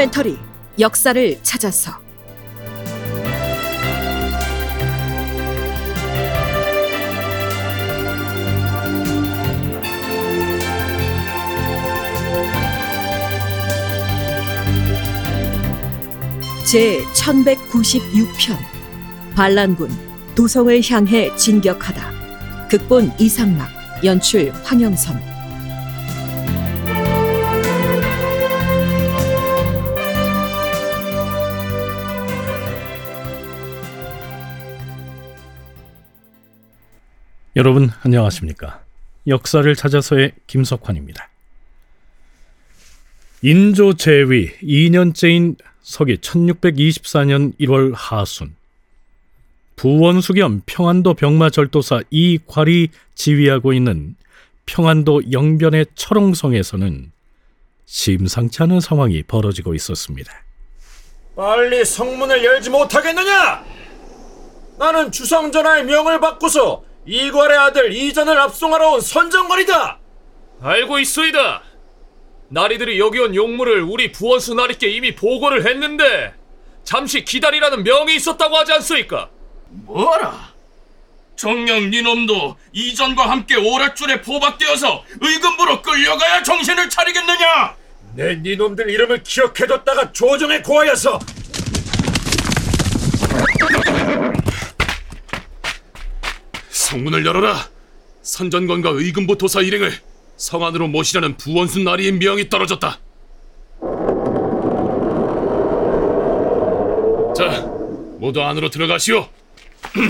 다큐멘터리 역사를 찾아서. 제 1196편 반란군 도성을 향해 진격하다. 극본 이상락 연출 황영선 여러분 안녕하십니까? 역사를 찾아서의 김석환입니다. 인조 제위 2년째인 서기 1624년 1월 하순 부원수 겸 평안도 병마절도사 이괄이 지휘하고 있는 평안도 영변의 철옹성에서는 심상치 않은 상황이 벌어지고 있었습니다. 빨리 성문을 열지 못하겠느냐? 나는 주상전하의 명을 받고서 이괄의 아들 이전을 압송하러 온 선정관이다. 알고 있소이다. 나리들이 여기 온 용무를 우리 부원수 나리께 이미 보고를 했는데 잠시 기다리라는 명이 있었다고 하지 않소이까? 뭐라? 정녕 니놈도 이전과 함께 오랫줄에 포박되어서 의금부로 끌려가야 정신을 차리겠느냐? 내 니놈들 이름을 기억해뒀다가 조정에 고하여서 성문을 열어라. 선전관과 의금부 도사 일행을 성 안으로 모시라는 부원순 나리의 명이 떨어졌다. 자, 모두 안으로 들어가시오.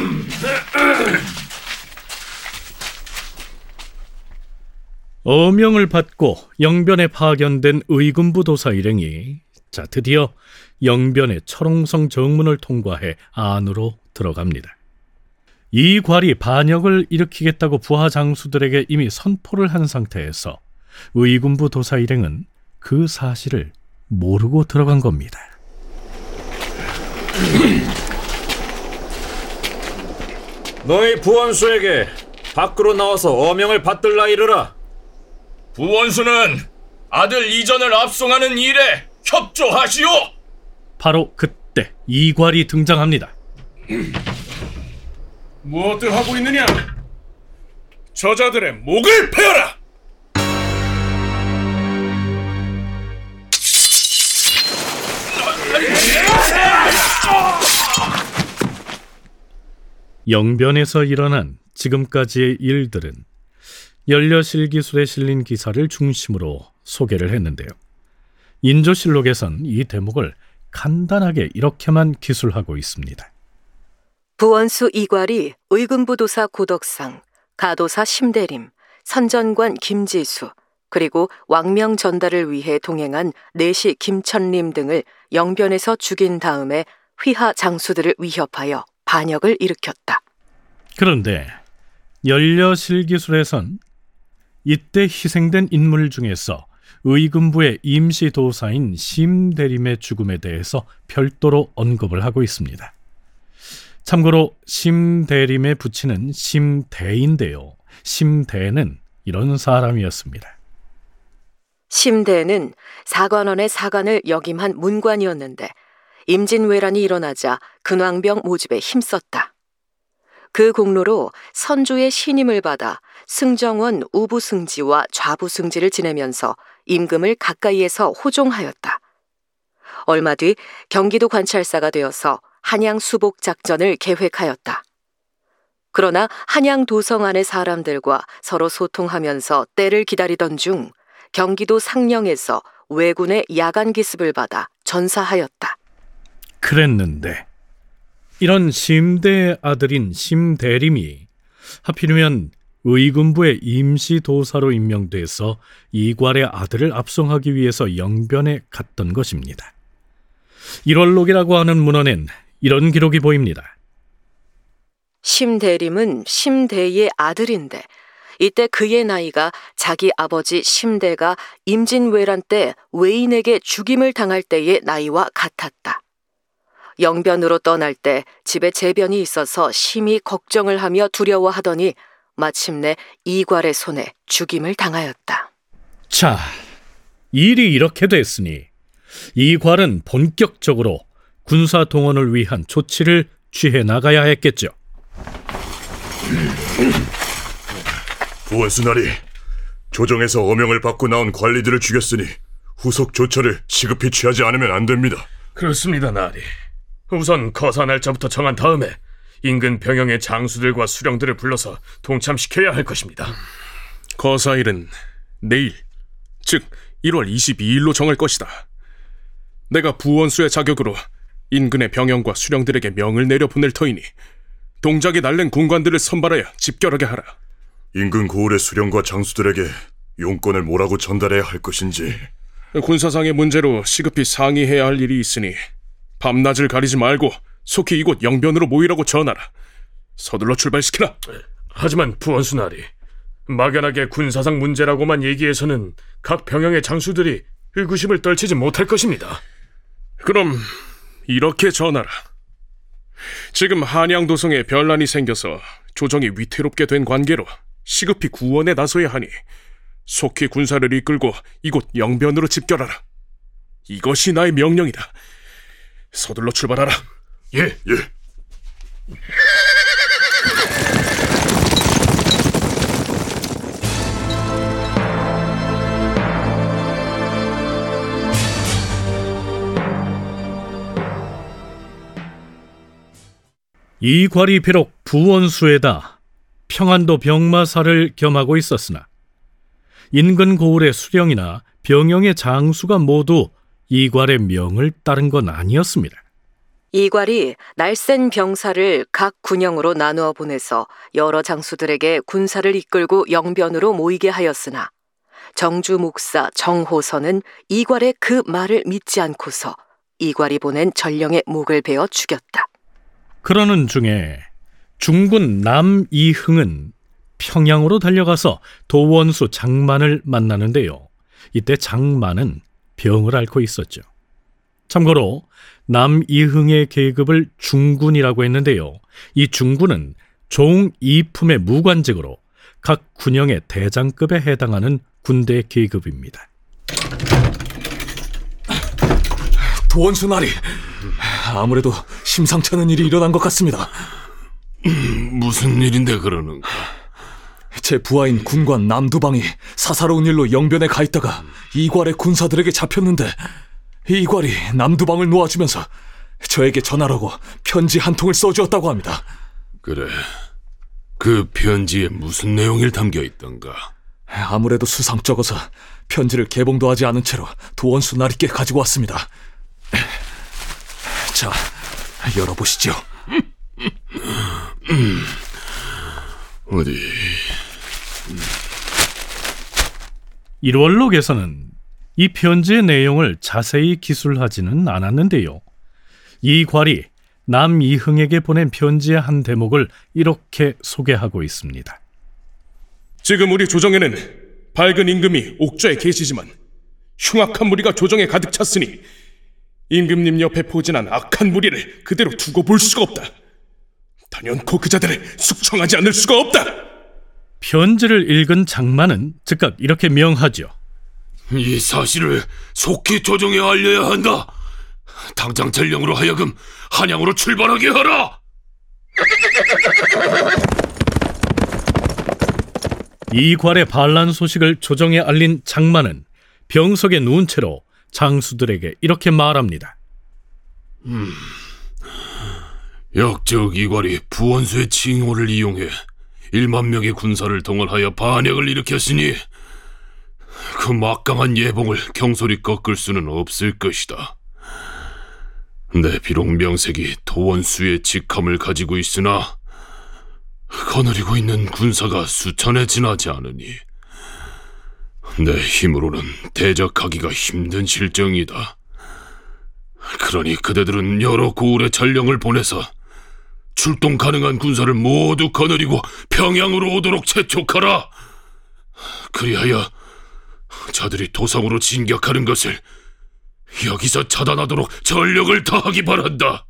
어명을 받고 영변에 파견된 의군부 도사 일행이 자 드디어 영변의 철옹성 정문을 통과해 안으로 들어갑니다. 이 괄이 반역을 일으키겠다고 부하 장수들에게 이미 선포를 한 상태에서 의군부 도사 일행은 그 사실을 모르고 들어간 겁니다. 너희 부원수에게 밖으로 나와서 어명을 받들라 이르라. 부원수는 아들 이전을 압송하는 일에 협조하시오. 바로 그때 이괄이 등장합니다. 무엇들 하고 있느냐? 저자들의 목을 베어라! 영변에서 일어난 지금까지의 일들은 연려실 기술에 실린 기사를 중심으로 소개를 했는데요. 인조실록에선 이 대목을 간단하게 이렇게만 기술하고 있습니다. 부원수 이괄이 의금부도사 고덕상, 가도사 심대림, 선전관 김지수, 그리고 왕명 전달을 위해 동행한 내시 김천림 등을 영변에서 죽인 다음에 휘하 장수들을 위협하여 반역을 일으켰다. 그런데 연려실 기술에선 이때 희생된 인물 중에서 의금부의 임시 도사인 심대림의 죽음에 대해서 별도로 언급을 하고 있습니다. 참고로 심대림의 부친은 심대인데요. 심대는 이런 사람이었습니다. 심대는 사관원의 사관을 역임한 문관이었는데 임진왜란이 일어나자 근왕병 모집에 힘썼다. 그 공로로 선주의 신임을 받아 승정원 우부승지와 좌부승지를 지내면서 임금을 가까이에서 호종하였다. 얼마 뒤 경기도 관찰사가 되어서 한양 수복 작전을 계획하였다. 그러나 한양 도성 안의 사람들과 서로 소통하면서 때를 기다리던 중 경기도 상령에서 왜군의 야간 기습을 받아 전사하였다. 그랬는데 이런 심대의 아들인 심대림이 하필이면 의군부의 임시 도사로 임명돼서 이괄의 아들을 압송하기 위해서 영변에 갔던 것입니다. 1월록이라고 하는 문헌엔 이런 기록이 보입니다. 심대림은 심대의 아들인데 이때 그의 나이가 자기 아버지 심대가 임진왜란 때 외인에게 죽임을 당할 때의 나이와 같았다. 영변으로 떠날 때 집에 재변이 있어서 심히 걱정을 하며 두려워하더니 마침내 이괄의 손에 죽임을 당하였다. 자, 일이 이렇게 됐으니 이괄은 본격적으로 군사 동원을 위한 조치를 취해 나가야 했겠죠. 부원수 나리 조정에서 어명을 받고 나온 관리들을 죽였으니 후속 조처를 시급히 취하지 않으면 안 됩니다. 그렇습니다, 나리. 우선 거사 날짜부터 정한 다음에 인근 병영의 장수들과 수령들을 불러서 동참시켜야 할 것입니다. 거사일은 내일, 즉 1월 22일로 정할 것이다. 내가 부원수의 자격으로 인근의 병영과 수령들에게 명을 내려 보낼 터이니 동작이 날랜 군관들을 선발하여 집결하게 하라. 인근 고을의 수령과 장수들에게 용건을 뭐라고 전달해야 할 것인지 군사상의 문제로 시급히 상의해야 할 일이 있으니 밤낮을 가리지 말고 속히 이곳 영변으로 모이라고 전하라. 서둘러 출발시키라. 하지만 부원수 나리, 막연하게 군사상 문제라고만 얘기해서는 각 병영의 장수들이 의구심을 떨치지 못할 것입니다. 그럼 이렇게 전하라. 지금 한양 도성에 변란이 생겨서 조정이 위태롭게 된 관계로 시급히 구원에 나서야 하니 속히 군사를 이끌고 이곳 영변으로 집결하라. 이것이 나의 명령이다. 서둘러 출발하라. 예, 예 이 괄이 비록 부원수에다 평안도 병마사를 겸하고 있었으나 인근 고을의 수령이나 병영의 장수가 모두 이괄의 명을 따른 건 아니었습니다. 이괄이 날쌘 병사를 각 군영으로 나누어 보내서 여러 장수들에게 군사를 이끌고 영변으로 모이게 하였으나 정주 목사 정호선은 이괄의 그 말을 믿지 않고서 이괄이 보낸 전령의 목을 베어 죽였다. 그러는 중에 중군 남이흥은 평양으로 달려가서 도원수 장만을 만나는데요. 이때 장만은 병을 앓고 있었죠. 참고로 남이흥의 계급을 중군이라고 했는데요. 이 중군은 종 이품의 무관직으로 각 군영의 대장급에 해당하는 군대 계급입니다. 부원수 나리 아무래도 심상치 않은 일이 일어난 것 같습니다. 무슨 일인데 그러는가? 제 부하인 군관 남두방이 사사로운 일로 영변에 가 있다가 이괄의 군사들에게 잡혔는데 이괄이 남두방을 놓아주면서 저에게 전하라고 편지 한 통을 써주었다고 합니다. 그래. 그 편지에 무슨 내용이 담겨 있던가? 아무래도 수상쩍어서 편지를 개봉도 하지 않은 채로 도원수 나리께 가지고 왔습니다. 자, 열어보시죠. 어디? 1월록에서는 이 편지의 내용을 자세히 기술하지는 않았는데요. 이괄이 남이흥에게 보낸 편지의 한 대목을 이렇게 소개하고 있습니다. 지금 우리 조정에는 밝은 임금이 옥좌에 계시지만 흉악한 무리가 조정에 가득 찼으니 임금님 옆에 포진한 악한 무리를 그대로 두고 볼 수가 없다. 단연코 그 자들을 숙청하지 않을 수가 없다. 편지를 읽은 장만은 즉각 이렇게 명하죠. 이 사실을 속히 조정에 알려야 한다. 당장 전령으로 하여금 한양으로 출발하게 하라. 이괄의 반란 소식을 조정에 알린 장만은 병석에 누운 채로 장수들에게 이렇게 말합니다. 역적 이괄이 부원수의 칭호를 이용해 1만 명의 군사를 동원하여 반역을 일으켰으니 그 막강한 예봉을 경솔히 꺾을 수는 없을 것이다. 내 비록 명색이 도원수의 직함을 가지고 있으나 거느리고 있는 군사가 수천에 지나지 않으니 내 힘으로는 대적하기가 힘든 실정이다. 그러니 그대들은 여러 고을의 전령을 보내서 출동 가능한 군사를 모두 거느리고 평양으로 오도록 재촉하라. 그리하여 저들이 도성으로 진격하는 것을 여기서 차단하도록 전력을 다하기 바란다.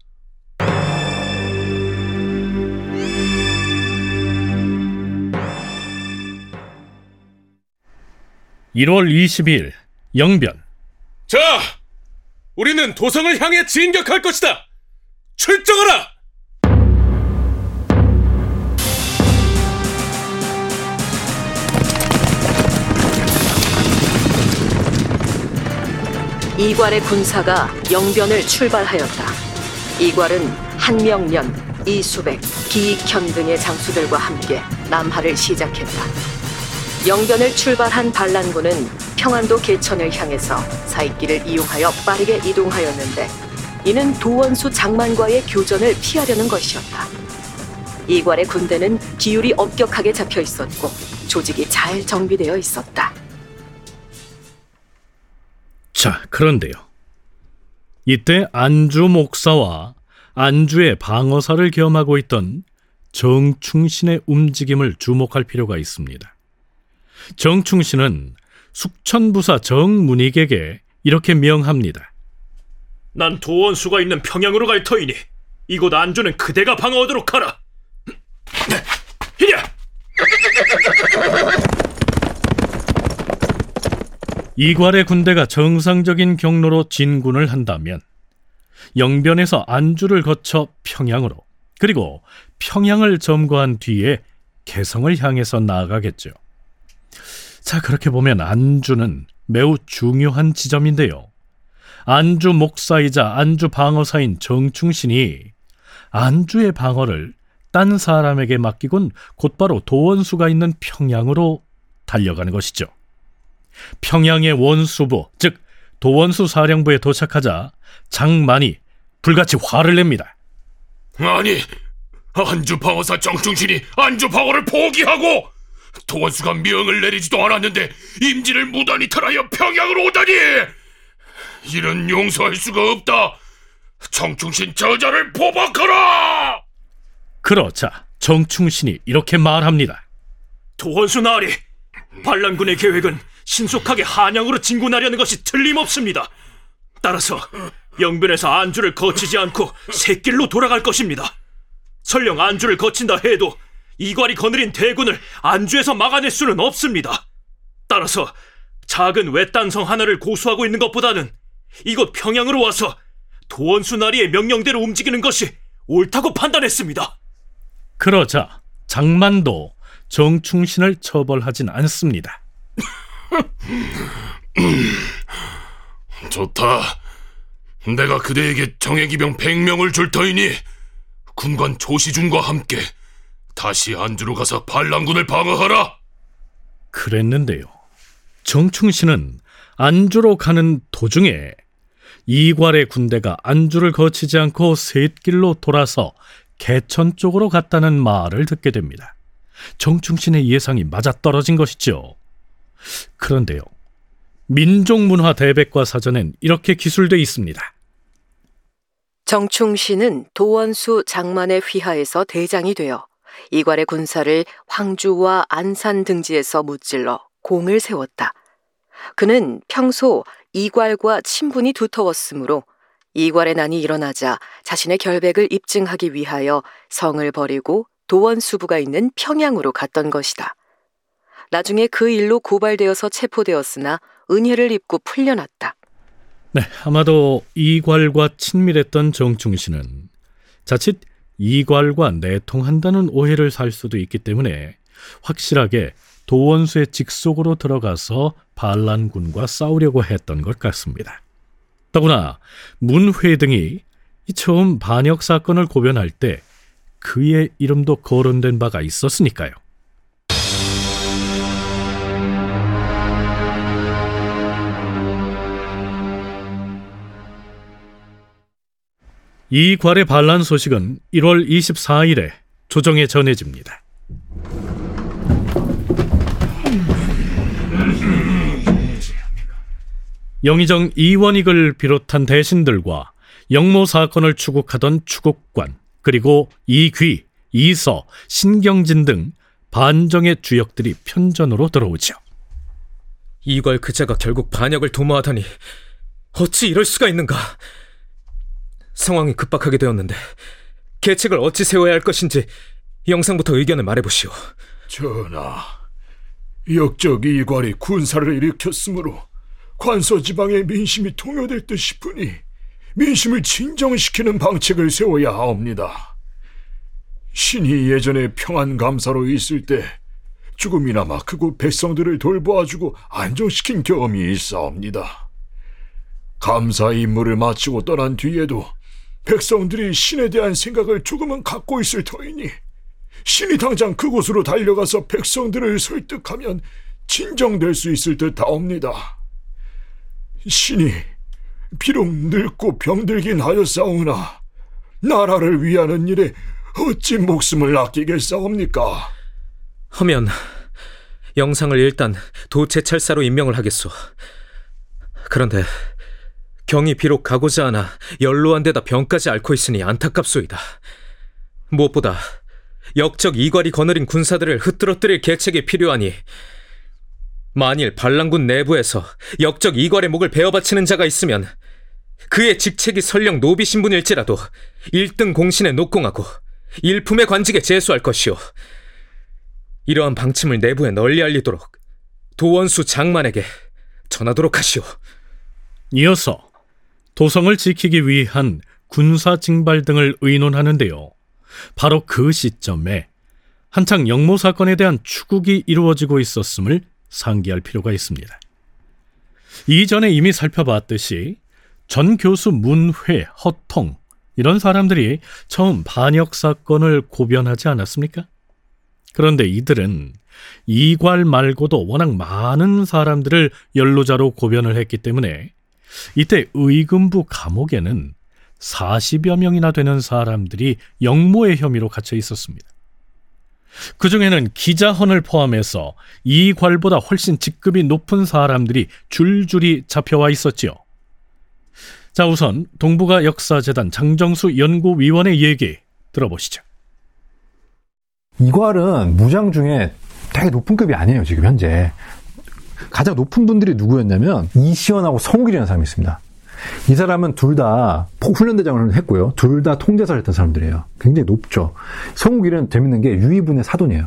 1월 22일 영변 자, 우리는 도성을 향해 진격할 것이다. 출정하라! 이괄의 군사가 영변을 출발하였다. 이괄은 한명년, 이수백, 기익현 등의 장수들과 함께 남하를 시작했다. 영변을 출발한 반란군은 평안도 개천을 향해서 사이길을 이용하여 빠르게 이동하였는데 이는 도원수 장만과의 교전을 피하려는 것이었다. 이괄의 군대는 기율이 엄격하게 잡혀 있었고 조직이 잘 정비되어 있었다. 자, 그런데요. 이때 안주 목사와 안주의 방어사를 겸하고 있던 정충신의 움직임을 주목할 필요가 있습니다. 정충신은 숙천부사 정문익에게 이렇게 명합니다. 난 도원수가 있는 평양으로 갈 터이니 이곳 안주는 그대가 방어하도록 하라. 히랴! 이괄의 군대가 정상적인 경로로 진군을 한다면 영변에서 안주를 거쳐 평양으로 그리고 평양을 점거한 뒤에 개성을 향해서 나아가겠죠. 자, 그렇게 보면 안주는 매우 중요한 지점인데요. 안주 목사이자 안주 방어사인 정충신이 안주의 방어를 딴 사람에게 맡기곤 곧바로 도원수가 있는 평양으로 달려가는 것이죠. 평양의 원수부, 즉 도원수 사령부에 도착하자 장만이 불같이 화를 냅니다. 아니, 안주 방어사 정충신이 안주 방어를 포기하고 도원수가 명을 내리지도 않았는데 임진을 무단히 탈하여 평양으로 오다니! 이는 용서할 수가 없다. 정충신 저자를 포박하라! 그러자 정충신이 이렇게 말합니다. 도원수 나으리 반란군의 계획은 신속하게 한양으로 진군하려는 것이 틀림없습니다. 따라서 영변에서 안주를 거치지 않고 새길로 돌아갈 것입니다. 설령 안주를 거친다 해도 이괄이 거느린 대군을 안주에서 막아낼 수는 없습니다. 따라서 작은 외딴성 하나를 고수하고 있는 것보다는 이곳 평양으로 와서 도원수 나리의 명령대로 움직이는 것이 옳다고 판단했습니다. 그러자 장만도 정충신을 처벌하진 않습니다. 좋다. 내가 그대에게 정예기병 100명을 줄 터이니 군관 조시준과 함께 다시 안주로 가서 반란군을 방어하라. 그랬는데요. 정충신은 안주로 가는 도중에 이괄의 군대가 안주를 거치지 않고 셋길로 돌아서 개천 쪽으로 갔다는 말을 듣게 됩니다. 정충신의 예상이 맞아떨어진 것이죠. 그런데요. 민족문화 대백과 사전엔 이렇게 기술돼 있습니다. 정충신은 도원수 장만의 휘하에서 대장이 되어 이괄의 군사를 황주와 안산 등지에서 무찔러 공을 세웠다. 그는 평소 이괄과 친분이 두터웠으므로 이괄의 난이 일어나자 자신의 결백을 입증하기 위하여 성을 버리고 도원 수부가 있는 평양으로 갔던 것이다. 나중에 그 일로 고발되어서 체포되었으나 은혜를 입고 풀려났다. 네, 아마도 이괄과 친밀했던 정충신은 자칫 이괄과 내통한다는 오해를 살 수도 있기 때문에 확실하게 도원수의 직속으로 들어가서 반란군과 싸우려고 했던 것 같습니다. 더구나 문회 등이 처음 반역 사건을 고변할 때 그의 이름도 거론된 바가 있었으니까요. 이 괄의 반란 소식은 1월 24일에 조정에 전해집니다. 영의정 이원익을 비롯한 대신들과 영모 사건을 추국하던 추국관 그리고 이귀, 이서, 신경진 등 반정의 주역들이 편전으로 들어오죠. 이괄 그자가 결국 반역을 도모하다니 어찌 이럴 수가 있는가? 상황이 급박하게 되었는데 계책을 어찌 세워야 할 것인지 영상부터 의견을 말해보시오. 전하, 역적 이괄이 군사를 일으켰으므로 관서 지방의 민심이 통요될 듯 싶으니 민심을 진정시키는 방책을 세워야 하옵니다. 신이 예전에 평안 감사로 있을 때 조금이나마 크고 백성들을 돌보아주고 안정시킨 경험이 있사옵니다. 감사 임무를 마치고 떠난 뒤에도 백성들이 신에 대한 생각을 조금은 갖고 있을 터이니 신이 당장 그곳으로 달려가서 백성들을 설득하면 진정될 수 있을 듯하옵니다. 신이 비록 늙고 병들긴 하였사오나 나라를 위하는 일에 어찌 목숨을 아끼겠사옵니까? 하면 영상을 일단 도체 찰사로 임명을 하겠소. 그런데 경이 비록 가고자 하나 연로한 데다 병까지 앓고 있으니 안타깝소이다. 무엇보다 역적 이괄이 거느린 군사들을 흩뜨러뜨릴 계책이 필요하니 만일 반란군 내부에서 역적 이괄의 목을 베어바치는 자가 있으면 그의 직책이 설령 노비 신분일지라도 1등 공신에 녹공하고 일품의 관직에 제수할 것이오. 이러한 방침을 내부에 널리 알리도록 도원수 장만에게 전하도록 하시오. 이어서 도성을 지키기 위한 군사 징발 등을 의논하는데요. 바로 그 시점에 한창 영모 사건에 대한 추국이 이루어지고 있었음을 상기할 필요가 있습니다. 이전에 이미 살펴봤듯이 전 교수 문회, 허통 이런 사람들이 처음 반역 사건을 고변하지 않았습니까? 그런데 이들은 이괄 말고도 워낙 많은 사람들을 연루자로 고변을 했기 때문에 이때 의금부 감옥에는 40여 명이나 되는 사람들이 영모의 혐의로 갇혀 있었습니다. 그 중에는 기자헌을 포함해서 이괄보다 훨씬 직급이 높은 사람들이 줄줄이 잡혀와 있었지요. 자, 우선 동북아 역사재단 장정수 연구위원의 얘기 들어보시죠. 이괄은 무장 중에 되게 높은 급이 아니에요, 지금 현재. 가장 높은 분들이 누구였냐면 이시연하고 성욱이라는 사람이 있습니다. 이 사람은 둘 다 훈련대장을 했고요. 둘 다 통제사를 했던 사람들이에요. 굉장히 높죠. 성욱이는 재밌는 게 유이분의 사돈이에요.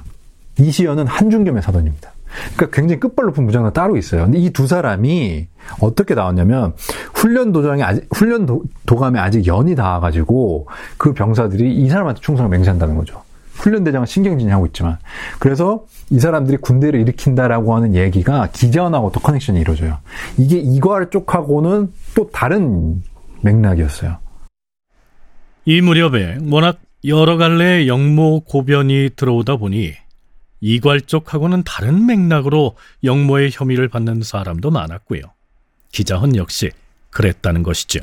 이시연은 한중겸의 사돈입니다. 그러니까 굉장히 끝발 높은 무장도 따로 있어요. 근데 이 두 사람이 어떻게 나왔냐면 훈련 도장이 아직 훈련 도, 감에 아직 연이 닿아가지고 그 병사들이 이 사람한테 충성을 맹세한다는 거죠. 훈련대장은 신경진하고 있지만 그래서 이 사람들이 군대를 일으킨다라고 하는 얘기가 기자원하고 또 커넥션이 이루어져요. 이게 이괄 쪽하고는 또 다른 맥락이었어요. 이 무렵에 워낙 여러 갈래의 영모 고변이 들어오다 보니 이괄 쪽하고는 다른 맥락으로 영모의 혐의를 받는 사람도 많았고요. 기자헌 역시 그랬다는 것이죠.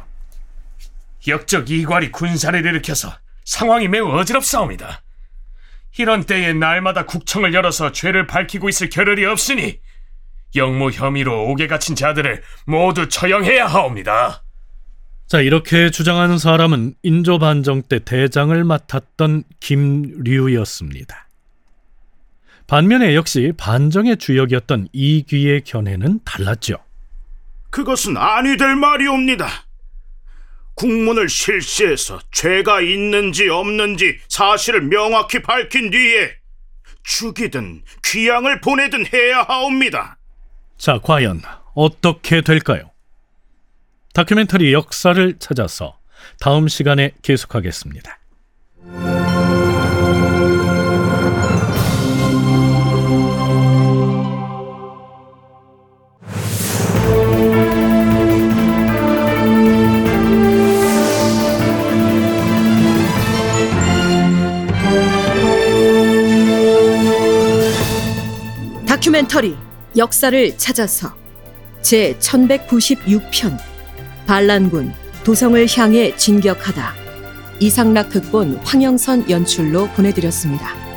역적 이괄이 군사를 일으켜서 상황이 매우 어지럽사옵니다. 이런 때에 날마다 국청을 열어서 죄를 밝히고 있을 겨를이 없으니 영모 혐의로 옥에 갇힌 자들을 모두 처형해야 하옵니다. 자, 이렇게 주장하는 사람은 인조 반정 때 대장을 맡았던 김류였습니다. 반면에 역시 반정의 주역이었던 이귀의 견해는 달랐죠. 그것은 아니 될 말이옵니다. 국문을 실시해서 죄가 있는지 없는지 사실을 명확히 밝힌 뒤에 죽이든 귀양을 보내든 해야 하옵니다. 자, 과연 어떻게 될까요? 다큐멘터리 역사를 찾아서 다음 시간에 계속하겠습니다. 다큐멘터리 역사를 찾아서 제 1196편 반란군 도성을 향해 진격하다 이상락 극본 황영선 연출로 보내드렸습니다.